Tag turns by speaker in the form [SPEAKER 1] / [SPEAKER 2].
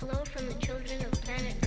[SPEAKER 1] Hello from the children of planet